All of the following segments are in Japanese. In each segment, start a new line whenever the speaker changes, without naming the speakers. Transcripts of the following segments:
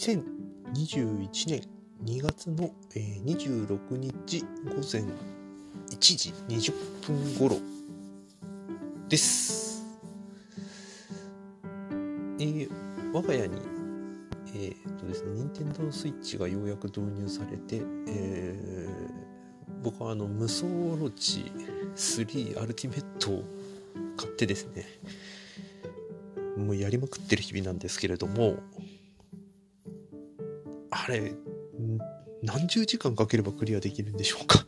2021年2月の、えー、26日午前1時20分頃です。えー、我が家に、えー、っとですね、任天堂 switch がようやく導入されて、えー、僕はあの無双オロチ3アルティメットを買ってですね、もうやりまくってる日々なんですけれども、あれ、何十時間かければクリアできるんでしょうか？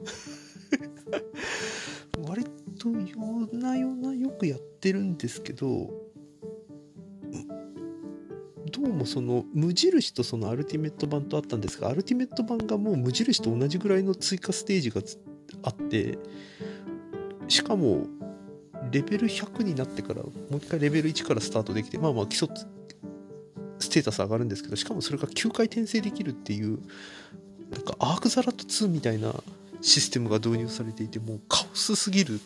割と夜な夜なよくやってるんですけど、どうもその無印とそのアルティメット版とあったんですが、アルティメット版がもう無印と同じぐらいの追加ステージがあって、しかもレベル100になってからもう一回レベル1からスタートできてまあまあ基礎テータス上がるんですけどしかもそれが9回転生できるっていうなんかアークザラット2みたいなシステムが導入されていてもうカオスすぎる。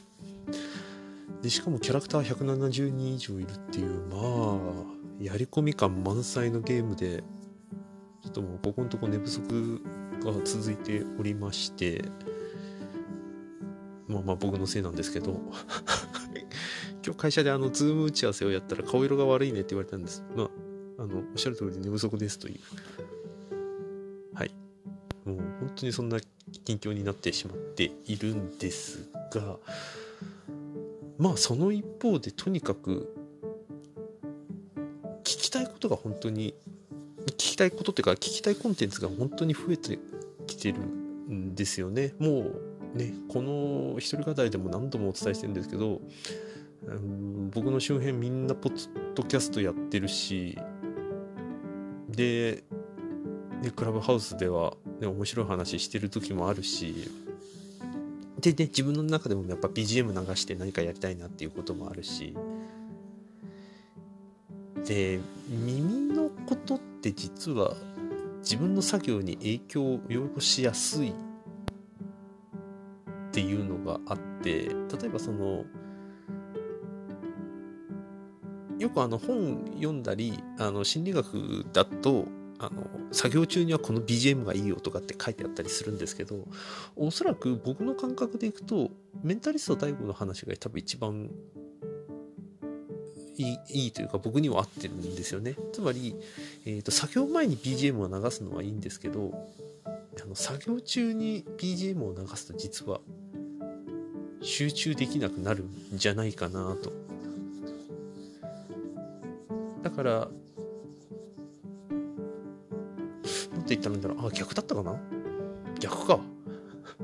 でしかもキャラクター170人以上いるっていうまあやり込み感満載のゲームでちょっともうここのとこ寝不足が続いておりましてまあまあ僕のせいなんですけど 今日会社であのズーム打ち合わせをやったら顔色が悪いねって言われたんです。まあっしゃる通り寝不足ですという。はい。もう本当にそんな近況になってしまっているんですがまあその一方でとにかく聞きたいことが本当に聞きたいことっていうか聞きたいコンテンツが本当に増えてきてるんですよね。もうね、この一人語りでも何度もお伝えしてるんですけど、うん、僕の周辺みんなポッドキャストやってるし、で、ね、クラブハウスでは、ね、面白い話してる時もあるし、で、ね、自分の中でもやっぱ BGM 流して何かやりたいなっていうこともあるし、で、耳のことって実は自分の作業に影響を及ぼしやすいっていうのがあって例えばそのよくあの本読んだりあの心理学だとあの作業中にはこの BGM がいいよとかって書いてあったりするんですけどおそらく僕の感覚でいくとメンタリスト DAIGO の話が多分一番いいいいというか僕には合ってるんですよねつまり、えーと作業前に BGM を流すのはいいんですけどあの作業中に BGM を流すと実は集中できなくなるんじゃないかなと。だから、なんて言ったらいいんだろう。あ、逆だったかな？逆か。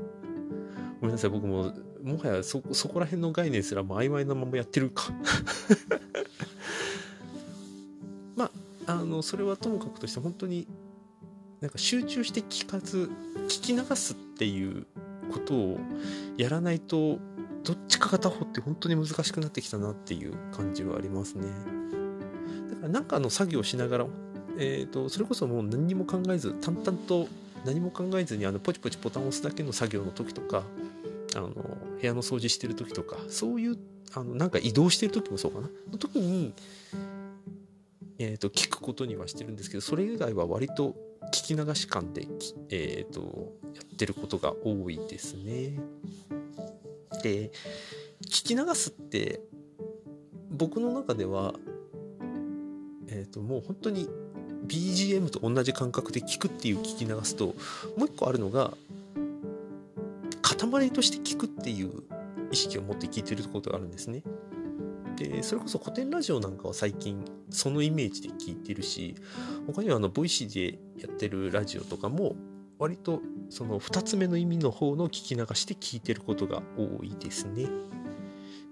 ごめんなさい、僕も、もはやそ、そこら辺の概念すらも曖昧なままやってるか。まあ、あの、それはともかくとして本当に、なんか集中して聞かず、聞き流すっていうことをやらないとどっちか片方って本当に難しくなってきたなっていう感じはありますね。だからなんかの作業しながら、えーと、それこそもう何にも考えず淡々と何も考えずにあのポチポチボタンを押すだけの作業の時とかあの部屋の掃除してる時とかそういうあのなんか移動してる時もそうかなの時に、えーと、聞くことにはしてるんですけどそれ以外は割と聞き流し感で、えーとやってることが多いですね。で聞き流すって僕の中ではえっ、ー、ともう本当に BGM と同じ感覚で聞くっていう聞き流すともう一個あるのが塊として聞くっていう意識を持って聞いてることがあるんですね。でそれこそコテンラジオなんかは最近そのイメージで聞いてるし他にはあの Voicy でやってるラジオとかも割とその2つ目の意味の方の聞き流して聞いてることが多いですね。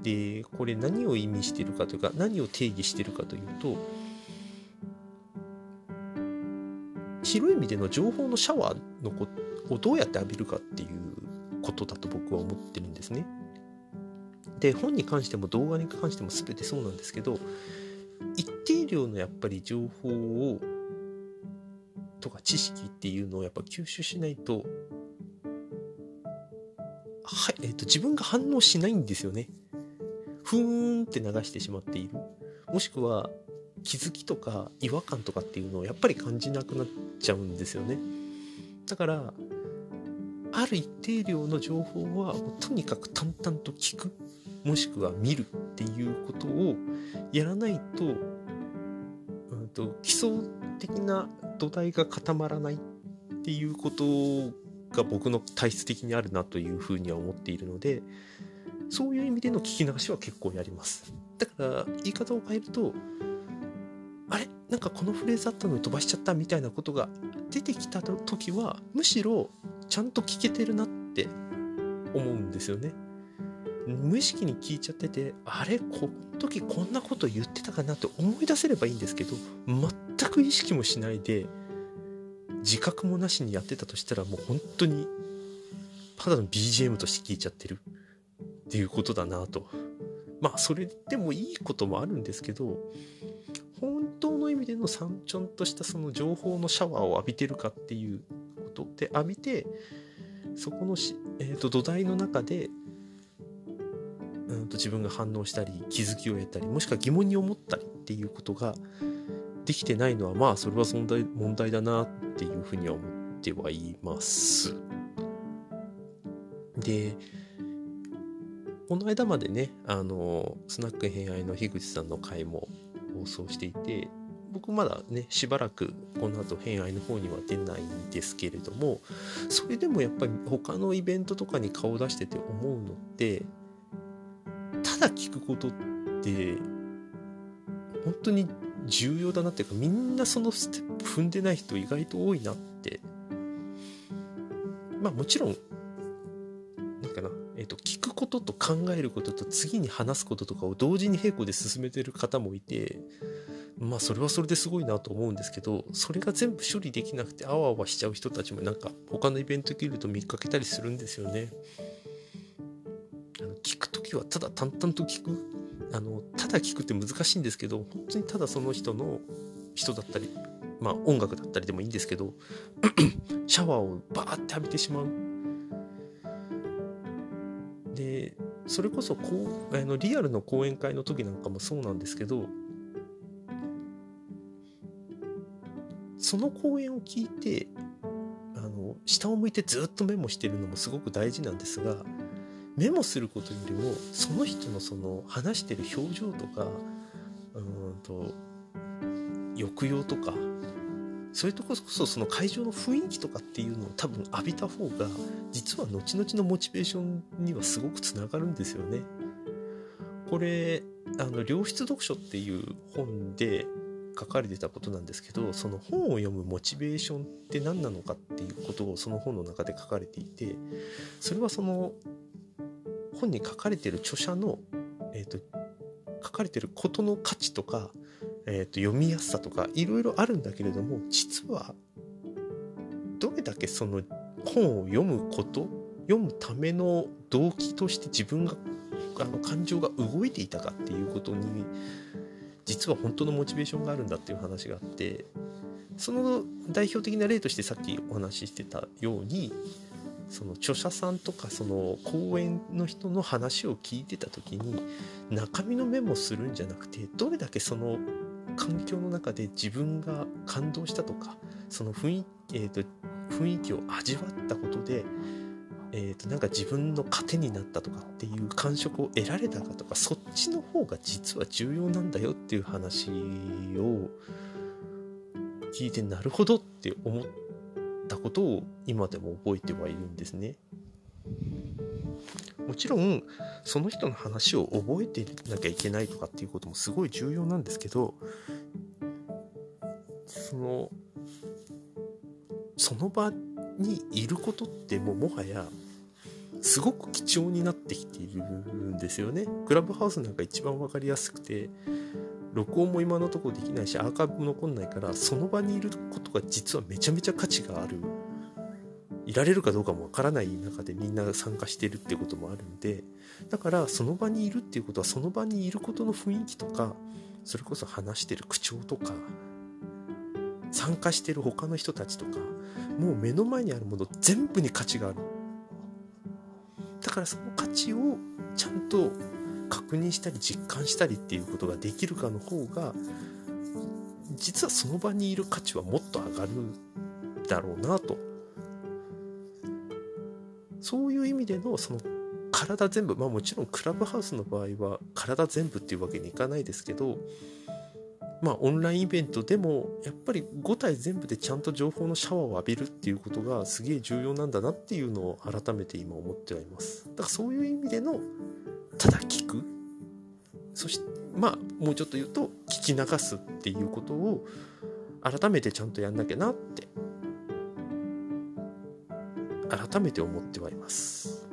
でこれ何を意味してるかというか何を定義してるかというと広い意味での情報のシャワーのこをどうやって浴びるかっていうことだと僕は思ってるんですね。で本に関しても動画に関しても全てそうなんですけど一定量のやっぱり情報をとか知識っていうのをやっぱ吸収しないと、はい、えっ、ー、と、自分が反応しないんですよね。ふーんって流してしまっている。もしくは、気づきとか違和感とかっていうのをやっぱり感じなくなっちゃうんですよね。だからある一定量の情報はとにかく淡々と聞くもしくは見るっていうことをやらないと,、うんと基礎的な土台が固まらないっていうことが僕の体質的にあるなというふうには思っているのでそういう意味での聞き流しは結構やります。だから言い方を変えるとあれ？なんかこのフレーズあったのに飛ばしちゃったみたいなことが出てきた時はむしろちゃんと聞けてるなって思うんですよね。無意識に聞いちゃっててあれ？この時こんなこと言ってたかなって思い出せればいいんですけど全く意識もしないで自覚もなしにやってたとしたらもう本当にただの BGM として聞いちゃってる。っていうことだなと。まあそれでもいいこともあるんですけど味でのちょんとしたその情報のシャワーを浴びてるかっていうことで浴びてそこのし、えーと、土台の中でうんと自分が反応したり気づきを得たりもしくは疑問に思ったりっていうことができてないのはまあそれは問題問題だなっていうふうには思ってはいます。でこの間までねあのスナック偏愛の樋口さんの回も放送していて僕まだねしばらくこの後偏愛の方には出ないんですけれどもそれでもやっぱり他のイベントとかに顔を出してて思うのってただ聞くことって本当に重要だなっていうかみんなそのステップ踏んでない人意外と多いなって。まあもちろんなんかなえーと、聞くことと考えることと次に話すこととかを同時に並行で進めてる方もいてまあそれはそれですごいなと思うんですけどそれが全部処理できなくてあわあわしちゃう人たちもなんか他のイベント切ると見かけたりするんですよね。あの聞く時はただ淡々と聞くあのただ聞くって難しいんですけど本当にただその人の人だったりまあ音楽だったりでもいいんですけど シャワーをバーって浴びてしまうでそれこそこうあのリアルの講演会の時なんかもそうなんですけどその講演を聞いてあの下を向いてずっとメモしてるのもすごく大事なんですがメモすることよりもその人のその話してる表情とかうんと抑揚とかそういうとこそその会場の雰囲気とかっていうのを多分浴びた方が実は後々のモチベーションにはすごくつながるんですよね。これあの良質読書っていう本で書かれてたことなんですけどその本を読むモチベーションって何なのかっていうことをその本の中で書かれていてそれはその本に書かれてる著者の、えーと、書かれてることの価値とかえーと、読みやすさとかいろいろあるんだけれども実はどれだけその本を読むこと読むための動機として自分があの感情が動いていたかっていうことに実は本当のモチベーションがあるんだっていう話があってその代表的な例としてさっきお話ししてたようにその著者さんとかその講演の人の話を聞いてた時に中身のメモするんじゃなくてどれだけその環境の中で自分が感動したとかその雰囲,、えーと、雰囲気を味わったことで、えーと、なんか自分の糧になったとかっていう感触を得られたかとかそっちの方が実は重要なんだよっていう話を聞いてなるほどって思ったことを今でも覚えてはいるんですね。もちろんその人の話を覚えてなきゃいけないとかっていうこともすごい重要なんですけどそのその場にいることってもうもはやすごく貴重になってきているんですよね。クラブハウスなんか一番分かりやすくて録音も今のところできないしアーカイブも残んないからその場にいることが実はめちゃめちゃ価値があるいられるかどうかもわからない中でみんな参加してるってこともあるんでだからその場にいるっていうことはその場にいることの雰囲気とかそれこそ話してる口調とか参加してる他の人たちとかもう目の前にあるもの全部に価値がある。だからその価値をちゃんと確認したり実感したりっていうことができるかの方が実はその場にいる価値はもっと上がるだろうなと。そういう意味でのその体全部まあもちろんクラブハウスの場合は体全部っていうわけにいかないですけどまあオンラインイベントでもやっぱり5体全部でちゃんと情報のシャワーを浴びるっていうことがすげえ重要なんだなっていうのを改めて今思ってはいますだからそういう意味でのただ聞くそしてまあもうちょっと言うと聞き流すっていうことを改めてちゃんとやんなきゃなって改めて思ってはいます。